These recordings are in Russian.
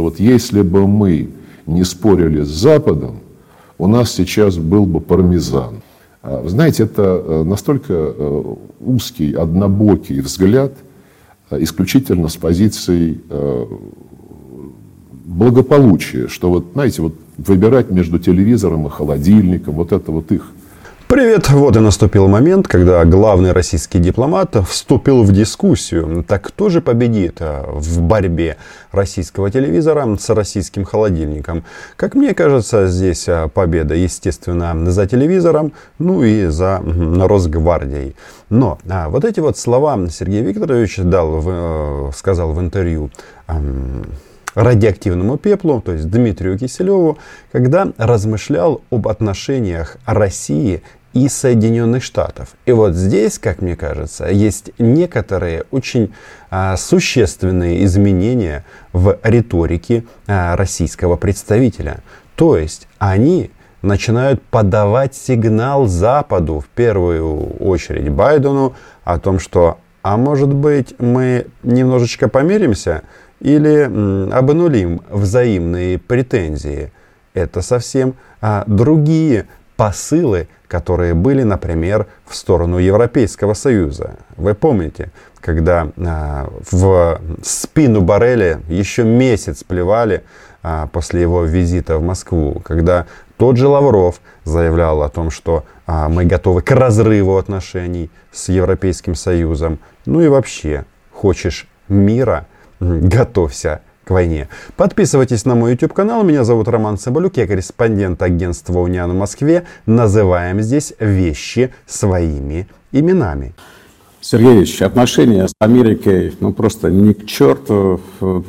что вот если бы мы не спорили с Западом, у нас сейчас был бы пармезан. А, вы знаете, это э, настолько э, узкий, однобокий взгляд, э, исключительно с позицией благополучия, что вот, знаете, вот выбирать между телевизором и холодильником, вот это вот их Привет! Вот и наступил момент, когда главный российский дипломат вступил в дискуссию. Так кто же победит э, в борьбе российского телевизора с российским холодильником? Как мне кажется, здесь э, победа, естественно, за телевизором, ну и за Росгвардией. Но а, вот эти вот слова Сергей Викторович дал, в, э, сказал в интервью радиоактивному пеплу, то есть Дмитрию Киселеву, когда размышлял об отношениях России и Соединенных Штатов. И вот здесь, как мне кажется, есть некоторые очень а, существенные изменения в риторике а, российского представителя. То есть они начинают подавать сигнал Западу, в первую очередь Байдену, о том, что, а может быть, мы немножечко помиримся или м, обнулим взаимные претензии. Это совсем а, другие посылы, которые были, например, в сторону Европейского Союза. Вы помните, когда а, в спину Барреля еще месяц плевали а, после его визита в Москву, когда тот же Лавров заявлял о том, что а, мы готовы к разрыву отношений с Европейским Союзом. Ну и вообще, хочешь мира, готовься войне. Подписывайтесь на мой YouTube канал. Меня зовут Роман Соболюк. Я корреспондент агентства Униан в Москве. Называем здесь вещи своими именами. Сергеевич, отношения с Америкой, ну просто ни к черту,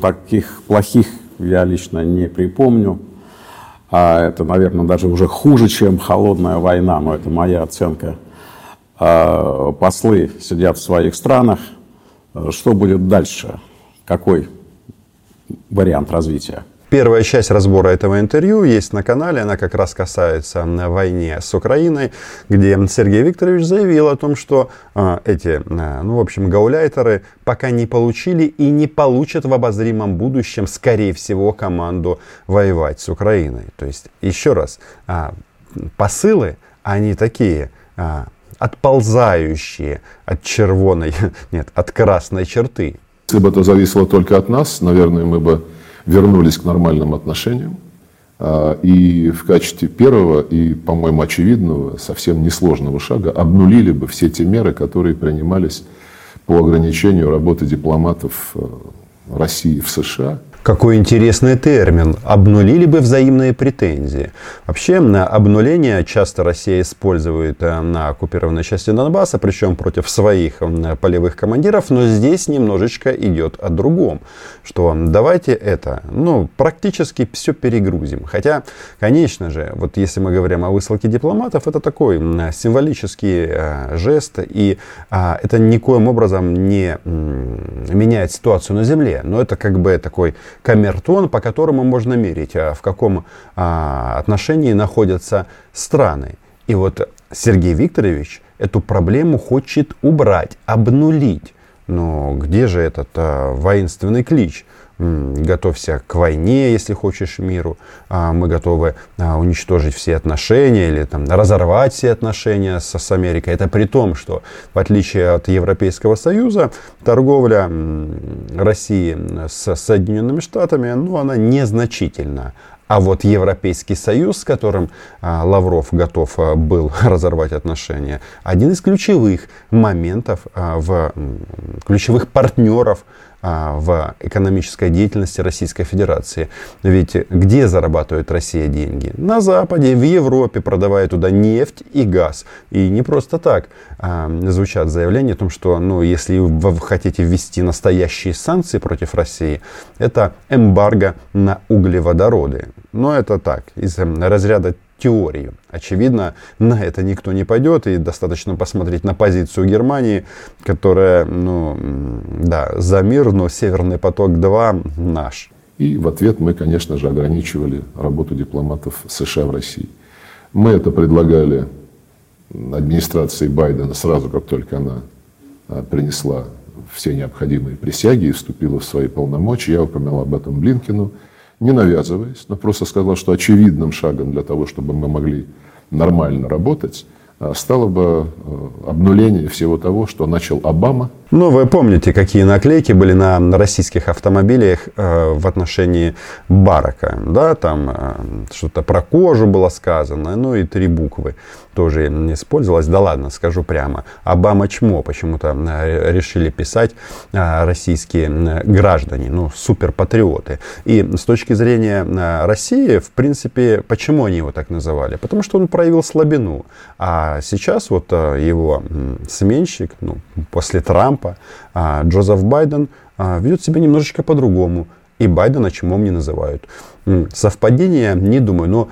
таких плохих я лично не припомню. А это, наверное, даже уже хуже, чем холодная война, но это моя оценка. А, послы сидят в своих странах. Что будет дальше? Какой вариант развития. Первая часть разбора этого интервью есть на канале. Она как раз касается войны с Украиной, где Сергей Викторович заявил о том, что э, эти, э, ну, в общем, гауляйтеры пока не получили и не получат в обозримом будущем, скорее всего, команду воевать с Украиной. То есть, еще раз, э, посылы, они такие, отползающие от червоной, нет, от красной черты. Если бы это зависело только от нас, наверное, мы бы вернулись к нормальным отношениям. А, и в качестве первого и, по-моему, очевидного, совсем несложного шага обнулили бы все те меры, которые принимались по ограничению работы дипломатов э, России в США – какой интересный термин. Обнулили бы взаимные претензии. Вообще, на обнуление часто Россия использует э, на оккупированной части Донбасса, причем против своих полевых командиров, но здесь немножечко идет о другом. Что давайте это, ну, практически все перегрузим. Хотя, конечно же, вот если мы говорим о высылке дипломатов, это такой символический э, жест, и а, это никоим образом не меняет ситуацию на земле. Но это как бы такой камертон, по которому можно мерить, а в каком а, отношении находятся страны. И вот Сергей Викторович эту проблему хочет убрать, обнулить. Но где же этот а, воинственный клич? Готовься к войне, если хочешь миру, а, мы готовы а, уничтожить все отношения или там, разорвать все отношения с, с Америкой. Это при том, что в отличие от Европейского Союза, торговля России с Соединенными Штатами, ну, она незначительна. А вот Европейский Союз, с которым а, Лавров готов был разорвать отношения, один из ключевых моментов, в, ключевых партнеров в экономической деятельности Российской Федерации. Ведь где зарабатывает Россия деньги? На Западе, в Европе, продавая туда нефть и газ. И не просто так а, звучат заявления о том, что ну, если вы хотите ввести настоящие санкции против России, это эмбарго на углеводороды. Но это так, из разряда теорию. Очевидно, на это никто не пойдет, и достаточно посмотреть на позицию Германии, которая, ну, да, за мир, но Северный поток-2 наш. И в ответ мы, конечно же, ограничивали работу дипломатов США в России. Мы это предлагали администрации Байдена сразу, как только она а, принесла все необходимые присяги и вступила в свои полномочия. Я упомянул об этом Блинкину. Не навязываясь, но просто сказал, что очевидным шагом для того, чтобы мы могли нормально работать, стало бы э, обнуление всего того, что начал Обама. Ну, вы помните, какие наклейки были на российских автомобилях э, в отношении Барака, да, там э, что-то про кожу было сказано, ну и три буквы тоже не использовалось. Да ладно, скажу прямо, Обама чмо почему-то решили писать российские граждане, ну, суперпатриоты. И с точки зрения России, в принципе, почему они его так называли? Потому что он проявил слабину, а а сейчас вот а, его сменщик, ну, после Трампа, а, Джозеф Байден, ведет себя немножечко по-другому. И Байдена чумом не называют. Совпадение, не думаю, но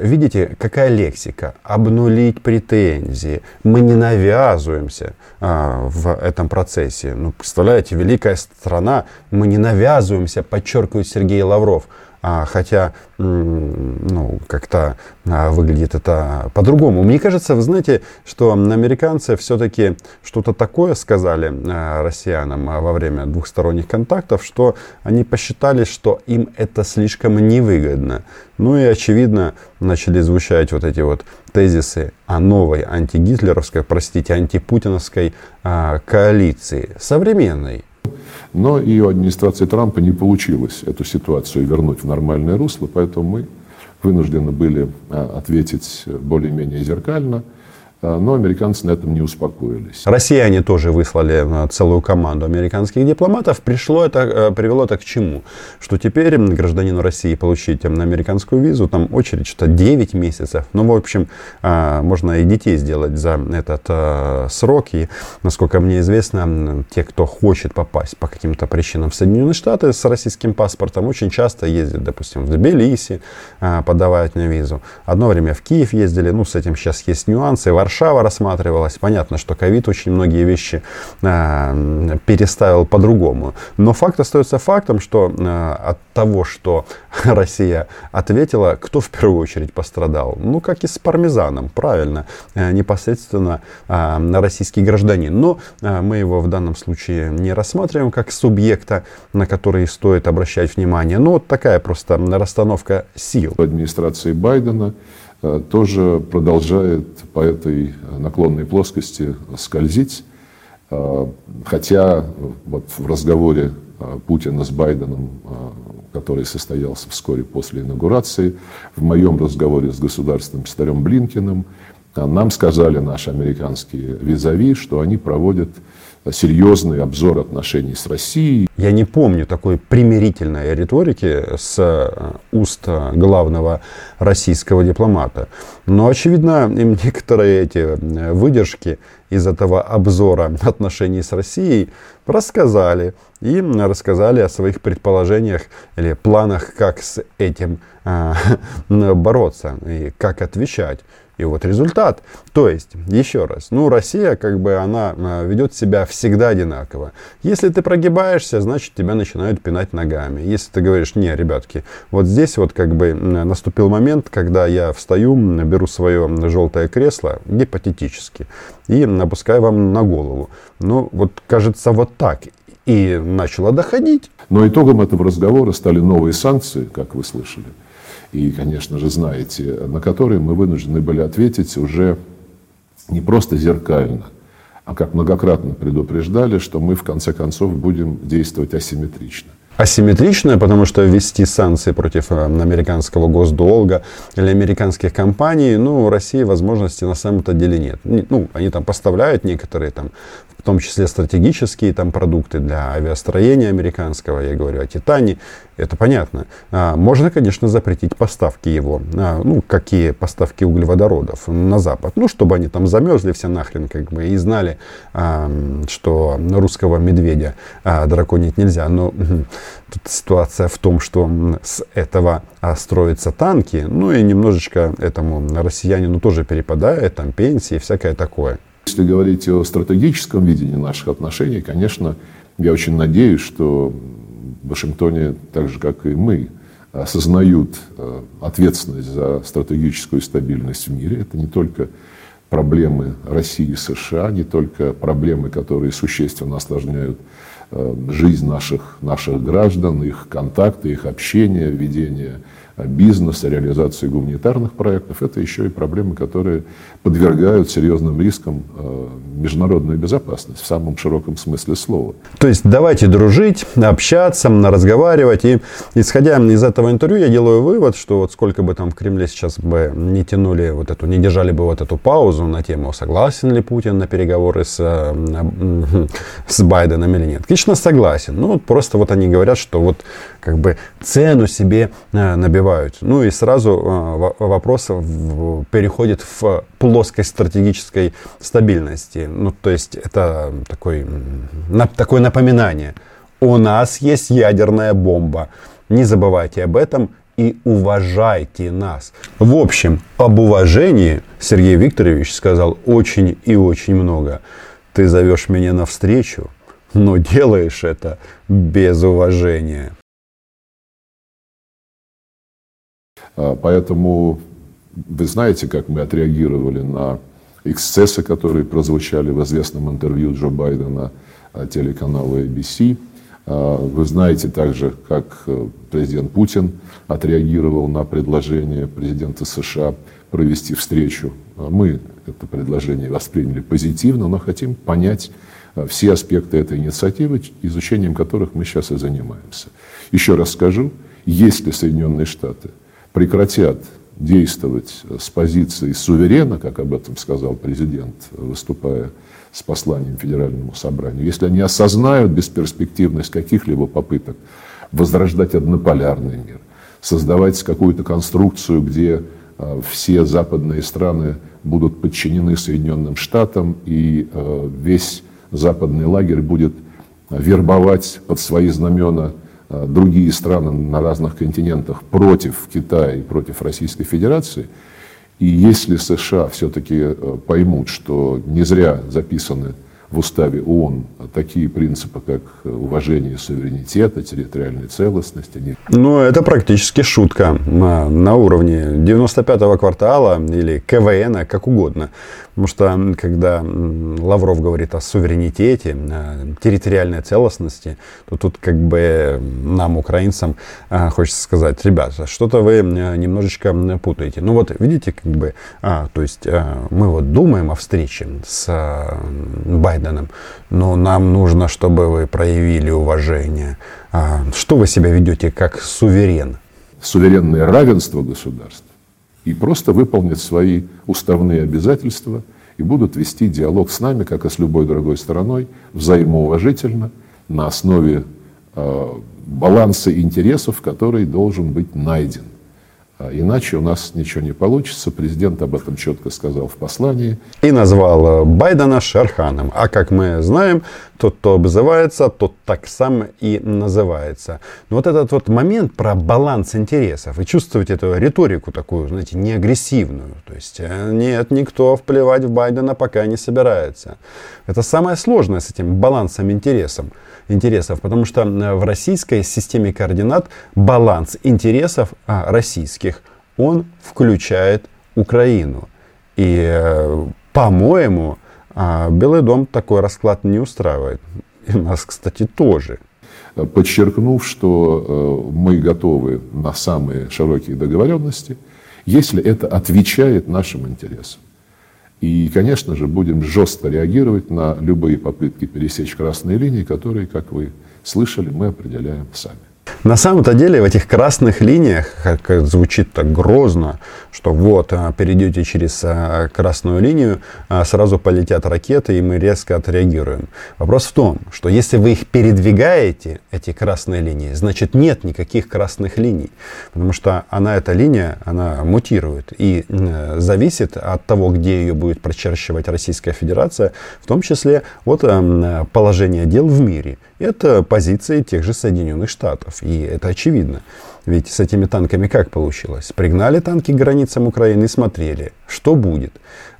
видите, какая лексика. Обнулить претензии. Мы не навязываемся в этом процессе. Ну, представляете, великая страна, мы не навязываемся, подчеркивает Сергей Лавров. А, хотя, ну, как-то а, выглядит это по-другому. Мне кажется, вы знаете, что американцы все-таки что-то такое сказали а, россиянам во время двухсторонних контактов, что они посчитали, что им это слишком невыгодно. Ну и, очевидно, начали звучать вот эти вот тезисы о новой антигитлеровской, простите, антипутиновской коалиции, современной, но и у администрации Трампа не получилось эту ситуацию вернуть в нормальное русло, поэтому мы вынуждены были а, ответить более-менее зеркально – но американцы на этом не успокоились. Россияне тоже выслали а, целую команду американских дипломатов. Пришло это, а, привело это к чему? Что теперь гражданину России получить американскую визу, там очередь что-то 9 месяцев. Ну, в общем, можно и детей сделать за этот срок. И, насколько мне известно, те, кто хочет попасть по каким-то причинам в Соединенные Штаты с российским паспортом, очень часто ездят, допустим, в Тбилиси, подавать на визу. Одно время в Киев ездили, ну, с этим сейчас есть нюансы. Варшава Варшава рассматривалась. Понятно, что ковид очень многие вещи э, переставил по-другому. Но факт остается фактом, что э, от того, что Россия ответила, кто в первую очередь пострадал? Ну, как и с пармезаном, правильно, э, непосредственно э, российский гражданин. Но мы его в данном случае не рассматриваем как субъекта, на который стоит обращать внимание. Ну, вот такая просто расстановка сил. Администрации Байдена тоже продолжает по этой наклонной плоскости скользить. Э, хотя вот в разговоре э, Путина с Байденом, который состоялся вскоре после инаугурации, в моем разговоре с государственным секретарем Блинкиным, нам сказали наши американские визави, что они проводят серьезный обзор отношений с Россией. Я не помню такой примирительной риторики с э, уст главного российского дипломата. Но, очевидно, им некоторые эти э, выдержки из этого обзора отношений с Россией рассказали. И рассказали о своих предположениях или планах, как с этим э, бороться и как отвечать. И вот результат. То есть, еще раз, ну, Россия, как бы, она а, ведет себя всегда одинаково. Если ты прогибаешься, значит, тебя начинают пинать ногами. Если ты говоришь, не, ребятки, вот здесь вот, как бы, наступил момент, когда я встаю, беру свое желтое кресло, гипотетически, и опускаю вам на голову. Ну, вот, кажется, вот так. И начало доходить. Но итогом этого разговора стали новые санкции, как вы слышали и, конечно же, знаете, на которые мы вынуждены были ответить уже не просто зеркально, а как многократно предупреждали, что мы в конце концов будем действовать асимметрично. Асимметрично, потому что ввести санкции против э, американского госдолга или американских компаний, ну, у России возможности на самом-то деле нет. Ну, они там поставляют некоторые там в том числе стратегические там продукты для авиастроения американского, я говорю о Титане, это понятно. А, можно, конечно, запретить поставки его, а, ну, какие поставки углеводородов на Запад, ну, чтобы они там замерзли все нахрен, как бы, и знали, а, что русского медведя драконить нельзя. Но тут ситуация в том, что с этого строятся танки, ну, и немножечко этому россиянину тоже перепадает, там, пенсии, всякое такое. Если говорить о стратегическом видении наших отношений, конечно, я очень надеюсь, что в Вашингтоне, так же как и мы, осознают э, ответственность за стратегическую стабильность в мире. Это не только проблемы России и США, не только проблемы, которые существенно осложняют жизнь наших, наших граждан, их контакты, их общение, ведение бизнеса, реализации гуманитарных проектов, это еще и проблемы, которые подвергают серьезным рискам э, международную безопасность в самом широком смысле слова. То есть давайте дружить, общаться, разговаривать. И исходя из этого интервью, я делаю вывод, что вот сколько бы там в Кремле сейчас бы не тянули вот эту, не держали бы вот эту паузу на тему, согласен ли Путин на переговоры с, э, с Байденом или нет. Конечно, согласен. Ну, просто вот они говорят, что вот как бы цену себе э, набивают. Ну и сразу э, вопрос переходит в плоскость стратегической стабильности. Ну, то есть это такой, такое напоминание. У нас есть ядерная бомба. Не забывайте об этом и уважайте нас. В общем, об уважении Сергей Викторович сказал очень и очень много. Ты зовешь меня навстречу, но делаешь это без уважения. Поэтому вы знаете, как мы отреагировали на эксцессы, которые прозвучали в известном интервью Джо Байдена телеканалу ABC. А, вы знаете также, как э, президент Путин отреагировал на предложение президента США провести встречу. А мы это предложение восприняли позитивно, но хотим понять все аспекты этой инициативы, изучением которых мы сейчас и занимаемся. Еще раз скажу, если Соединенные Штаты – прекратят действовать с позиции суверена, как об этом сказал президент, выступая с посланием Федеральному собранию, если они осознают бесперспективность каких-либо попыток возрождать однополярный мир, создавать какую-то конструкцию, где э, все западные страны будут подчинены Соединенным Штатам, и э, весь западный лагерь будет вербовать под свои знамена другие страны на разных континентах против Китая и против Российской Федерации. И если США все-таки э, поймут, что не зря записаны в уставе ООН такие принципы, как уважение суверенитета, территориальной целостности. Ну, это практически шутка на уровне 95-го квартала или КВН, как угодно. Потому что, когда Лавров говорит о суверенитете, о территориальной целостности, то тут как бы нам, украинцам, а, хочется сказать, ребята, что-то вы немножечко путаете. Ну вот, видите, как бы, а, то есть а, мы вот думаем о встрече с Байденом, но нам нужно, чтобы вы проявили уважение. Что вы себя ведете как суверен? Суверенное равенство государств и просто выполнят свои уставные обязательства и будут вести диалог с нами, как и с любой другой стороной, взаимоуважительно, на основе э, баланса интересов, который должен быть найден. А иначе у нас ничего не получится. Президент об этом четко сказал в послании. И назвал э, Байдена Шерханом. А как мы знаем, тот, кто обзывается, тот так сам и называется. Но вот этот вот момент про баланс интересов. Вы чувствуете эту риторику такую, знаете, не агрессивную. То есть э, нет, никто вплевать в Байдена пока не собирается. Это самое сложное с этим балансом интересов интересов, потому что э, в российской системе координат баланс интересов а, российских, он включает Украину. И, э, по-моему, а, Белый дом такой расклад не устраивает. И нас, кстати, тоже. Подчеркнув, что э, мы готовы на самые широкие договоренности, если это отвечает нашим интересам. И, конечно же, будем жестко реагировать на любые попытки пересечь красные линии, которые, как вы слышали, мы определяем сами. На самом-то деле в этих красных линиях, как звучит так грозно, что вот, а, перейдете через а, красную линию, а, сразу полетят ракеты, и мы резко отреагируем. Вопрос в том, что если вы их передвигаете, эти красные линии, значит нет никаких красных линий. Потому что она, эта линия, она мутирует и зависит от того, где ее будет прочерчивать Российская Федерация, в том числе от положения дел в мире. Это позиции тех же Соединенных Штатов. И это очевидно. Ведь с этими танками как получилось? Пригнали танки к границам Украины и смотрели, что будет.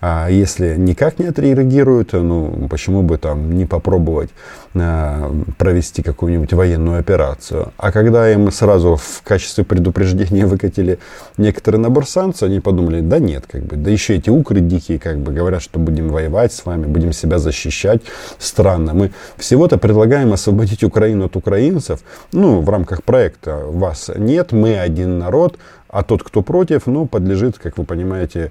А если никак не отреагируют, ну почему бы там не попробовать а, провести какую-нибудь военную операцию? А когда им сразу в качестве предупреждения выкатили некоторый набор санкций, они подумали, да нет, как бы, да еще эти укры дикие, как бы говорят, что будем воевать с вами, будем себя защищать. Странно. Мы всего-то предлагаем освободить Украину от украинцев, ну, в рамках проекта. Вас нет, мы один народ, а тот, кто против, ну, подлежит, как вы понимаете,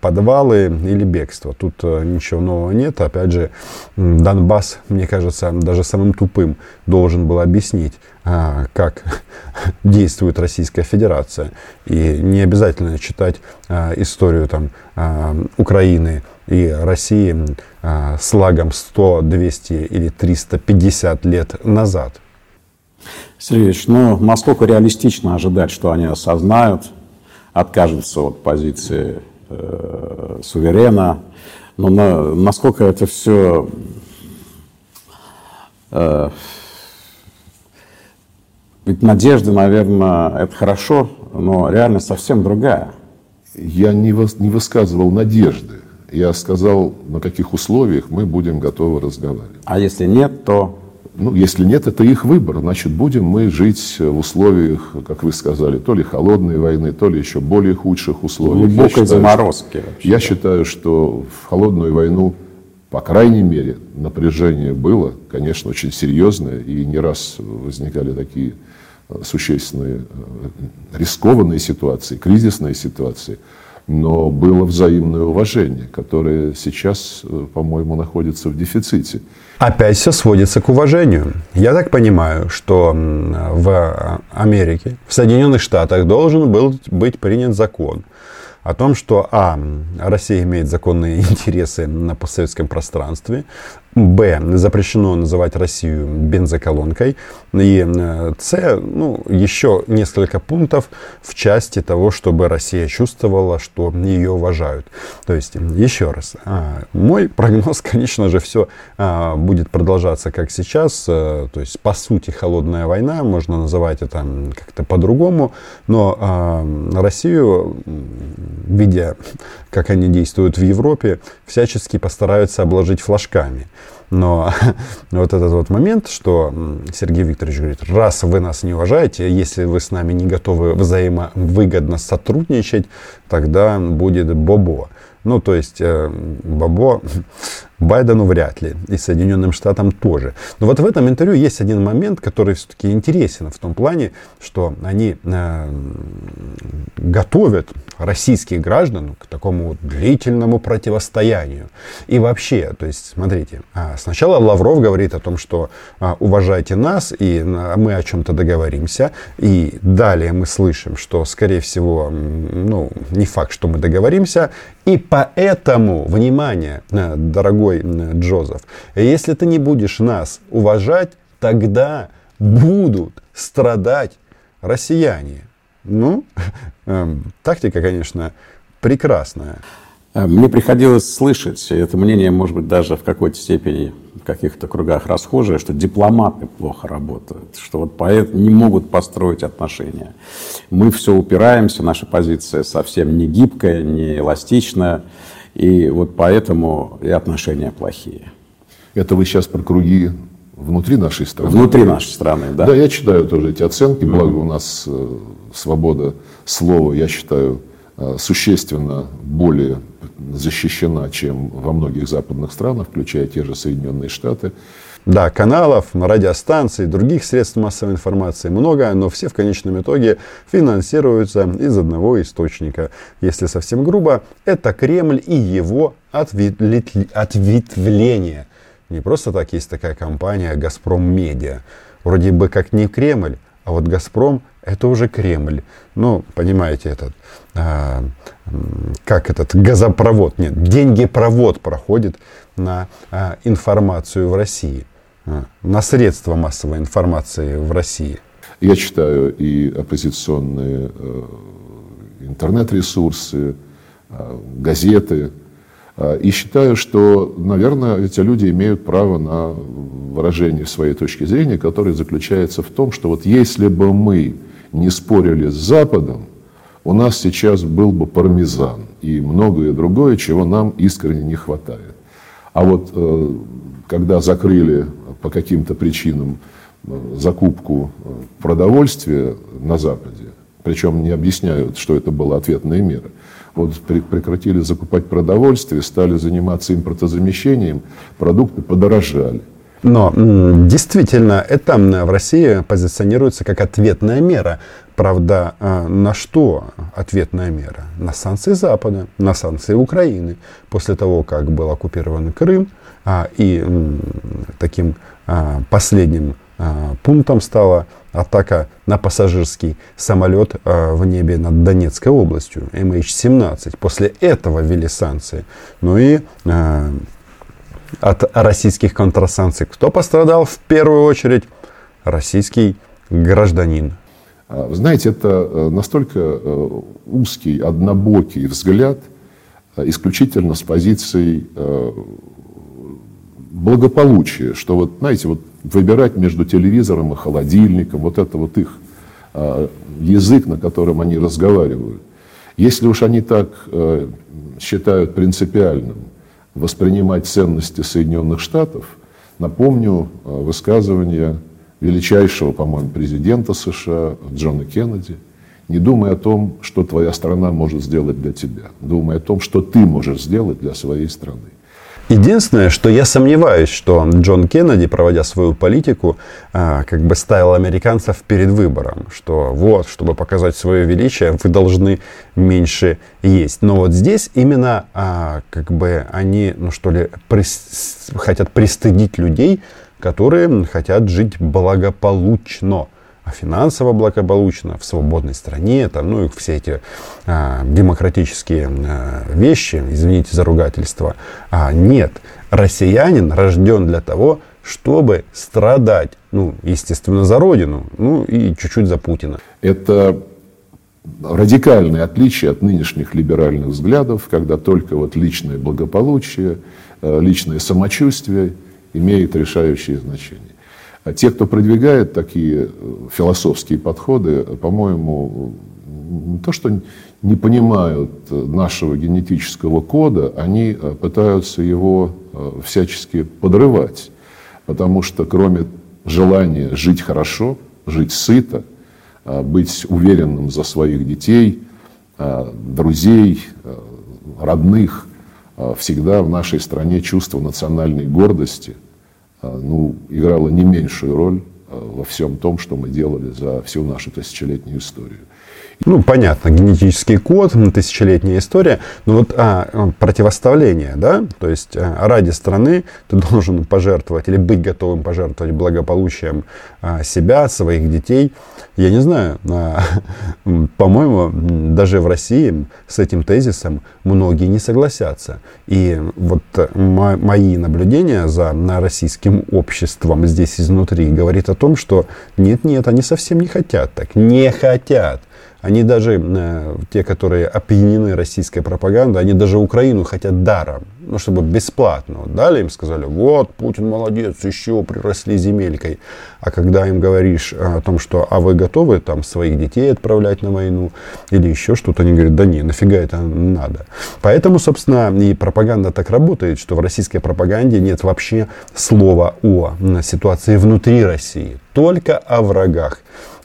подвалы или бегство. Тут э, ничего нового нет. Опять же, Донбасс, мне кажется, даже самым тупым должен был объяснить, а, как действует Российская Федерация. И не обязательно читать а, историю там, а, Украины и России с лагом 100, 200 или 350 лет назад. Сергеевич, ну, насколько реалистично ожидать, что они осознают, откажутся от позиции э, суверена, но на, насколько это все э, ведь надежда, наверное, это хорошо, но реальность совсем другая. Я не, вос, не высказывал надежды. Я сказал, на каких условиях мы будем готовы разговаривать. А если нет, то ну, если нет, это их выбор. Значит, будем мы жить в условиях, как вы сказали, то ли холодной войны, то ли еще более худших условиях. Глубокой заморозки. Вообще. Я считаю, что в холодную войну, по крайней мере, напряжение было, конечно, очень серьезное, и не раз возникали такие э, существенные э, рискованные ситуации, кризисные ситуации – но было взаимное уважение, которое сейчас, э, по-моему, находится в дефиците. Опять все сводится к уважению. Я так понимаю, что в Америке, в Соединенных Штатах должен был быть принят закон о том, что А. Россия имеет законные интересы на постсоветском пространстве, Б. Запрещено называть Россию бензоколонкой. И э, С. Ну, еще несколько пунктов в части того, чтобы Россия чувствовала, что ее уважают. То есть, еще раз, а, мой прогноз, конечно же, все а, будет продолжаться как сейчас. Э, то есть, по сути, холодная война, можно называть это как-то по-другому. Но а, Россию, видя, как они действуют в Европе, всячески постараются обложить флажками. Но вот этот вот момент, что Сергей Викторович говорит, раз вы нас не уважаете, если вы с нами не готовы взаимовыгодно сотрудничать, тогда будет бобо. Ну, то есть, э, бобо Байдену вряд ли, и Соединенным Штатам тоже. Но вот в этом интервью есть один момент, который все-таки интересен в том плане, что они э, готовят российских граждан к такому вот длительному противостоянию. И вообще, то есть, смотрите, а, сначала Лавров говорит о том, что а, уважайте нас, и а, мы о чем-то договоримся. И далее мы слышим, что, скорее всего, ну, не факт, что мы договоримся. И поэтому, внимание, э, дорогой Джозеф, если ты не будешь нас уважать, тогда будут страдать россияне. Ну, эм, тактика, конечно, прекрасная. Э, мне приходилось слышать, это мнение, может быть, даже в какой-то степени в каких-то кругах расхожее, что дипломаты плохо работают, что вот поэтому не могут построить отношения. Мы все упираемся, наша позиция совсем не гибкая, не эластичная, и вот поэтому и отношения плохие. Это вы сейчас про круги внутри нашей страны? Внутри нашей страны, да. Да, я читаю тоже эти оценки, благо у нас э, свобода слова, я считаю, э, существенно более защищена, чем во многих западных странах, включая те же Соединенные Штаты. Да, каналов, радиостанций, других средств массовой информации много, но все в конечном итоге финансируются из одного источника. Если совсем грубо, это Кремль и его ответвление. Не просто так есть такая компания «Газпром Медиа». Вроде бы как не Кремль, а вот «Газпром» — это уже Кремль. Ну, понимаете, этот, а, как этот газопровод, нет, деньги-провод проходит на а, информацию в России, на средства массовой информации в России. Я читаю и оппозиционные э, интернет-ресурсы, э, газеты, э, и считаю, что, наверное, эти люди имеют право на выражение своей точки зрения, которое заключается в том, что вот если бы мы не спорили с Западом, у нас сейчас был бы пармезан и многое другое, чего нам искренне не хватает. А вот когда закрыли по каким-то причинам э, закупку э, продовольствия на Западе, причем не объясняют, что это была ответная мера, вот прекратили закупать продовольствие, стали заниматься импортозамещением, продукты подорожали. Но действительно, это в России позиционируется как ответная мера. Правда, а, на что ответная мера? На санкции Запада, на санкции Украины. После того, как был оккупирован Крым, и таким а, последним пунктом стала атака на пассажирский самолет в небе над Донецкой областью, MH17. После этого ввели санкции. Ну и от российских контрсанкций. Кто пострадал в первую очередь? Российский гражданин. А, знаете, это э, настолько э, узкий, однобокий взгляд, э, исключительно с позицией благополучия, что вот, знаете, вот выбирать между телевизором и холодильником, вот это вот их язык, на котором они разговаривают. Если уж они так считают принципиальным воспринимать ценности Соединенных Штатов, напомню высказывание величайшего, по-моему, президента США Джона Кеннеди. Не думай о том, что твоя страна может сделать для тебя. Думай о том, что ты можешь сделать для своей страны. Единственное, что я сомневаюсь, что Джон Кеннеди, проводя свою политику, а, как бы ставил американцев перед выбором, что вот, чтобы показать свое величие, вы должны меньше есть. Но вот здесь именно а, как бы они, ну что ли, хотят пристыдить людей, которые хотят жить благополучно финансово благополучно, в свободной стране, там, ну и все эти а, демократические а, вещи, извините за ругательство, а, нет. Россиянин рожден для того, чтобы страдать, ну, естественно, за Родину, ну и чуть-чуть за Путина. Это радикальное отличие от нынешних либеральных взглядов, когда только вот личное благополучие, э, личное самочувствие – имеет решающее значение. А те, кто продвигает такие э, философские подходы, по-моему, не то, что не понимают нашего генетического кода, они э, пытаются его э, всячески подрывать. Потому что кроме желания жить хорошо, жить сыто, быть уверенным за своих детей, друзей, родных, всегда в нашей стране чувство национальной гордости ну, играло не меньшую роль а, во всем том, что мы делали за всю нашу тысячелетнюю историю. Ну, понятно, генетический код, тысячелетняя история. Но вот а, противоставление, да, то есть а, ради страны ты должен пожертвовать или быть готовым пожертвовать благополучием а, себя, своих детей. Я не знаю, а, по-моему, даже в России с этим тезисом многие не согласятся. И вот мои наблюдения за российским обществом здесь изнутри говорит о том, что нет-нет, они совсем не хотят так, не хотят. Они даже, э, те, которые опьянены российской пропагандой, они даже Украину хотят даром, ну, чтобы бесплатно. Дали им, сказали, вот, Путин молодец, еще приросли земелькой. А когда им говоришь о том, что, а вы готовы там своих детей отправлять на войну или еще что-то, они говорят, да не, нафига это надо. Поэтому, собственно, и пропаганда так работает, что в российской пропаганде нет вообще слова о ситуации внутри России, только о врагах.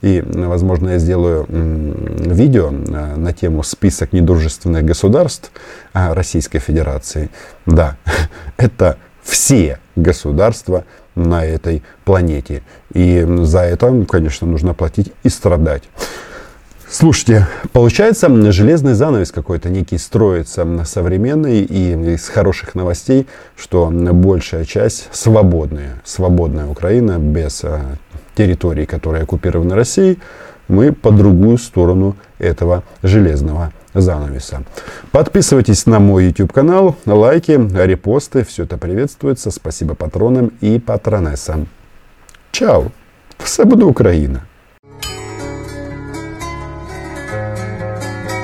И, возможно, я сделаю видео э, на тему список недружественных государств э, Российской Федерации. Да, это все государства на этой планете. И за это, конечно, нужно платить и страдать. Слушайте, получается, железный занавес какой-то некий строится современный и из хороших новостей, что большая часть свободная, свободная Украина без э, территорий, которые оккупированы Россией, мы по другую сторону этого железного занавеса. Подписывайтесь на мой YouTube канал, лайки, репосты, все это приветствуется. Спасибо патронам и патронессам. Чао! Все буде Україна!